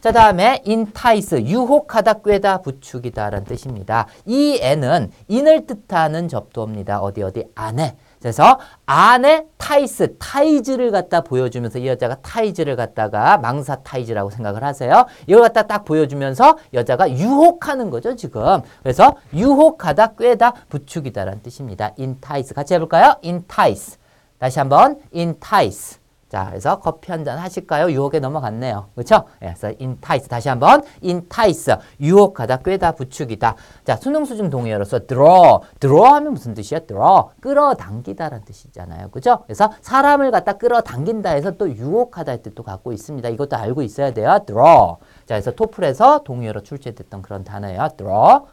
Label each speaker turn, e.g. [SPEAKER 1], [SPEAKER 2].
[SPEAKER 1] 자, 다음에 entice, 유혹하다, 꾀다, 부추기다라는 뜻입니다. 이 en은 in을 뜻하는 접두어입니다. 어디 어디 안에. 그래서 안에 타이스, 타이즈를 갖다 보여주면서 이 여자가 타이즈를 갖다가 망사 타이즈라고 생각을 하세요. 이걸 갖다 딱 보여주면서 여자가 유혹하는 거죠, 지금. 그래서 유혹하다, 꾀다, 부추기다라는 뜻입니다. entice. 같이 해볼까요? entice. 다시 한번 entice. 자, 그래서 커피 한 잔 하실까요? 유혹에 넘어갔네요. 그렇죠? 그래서 entice 다시 한번 entice 유혹하다, 꿰다, 부추기다. 자, 수능 수준 동의어로서 draw, draw 하면 무슨 뜻이야? draw 끌어당기다라는 뜻이잖아요. 그렇죠? 그래서 사람을 갖다 끌어당긴다 해서 또 유혹하다의 뜻도 갖고 있습니다. 이것도 알고 있어야 돼요. draw. 자, 그래서 토플에서 동의어로 출제됐던 그런 단어예요. draw.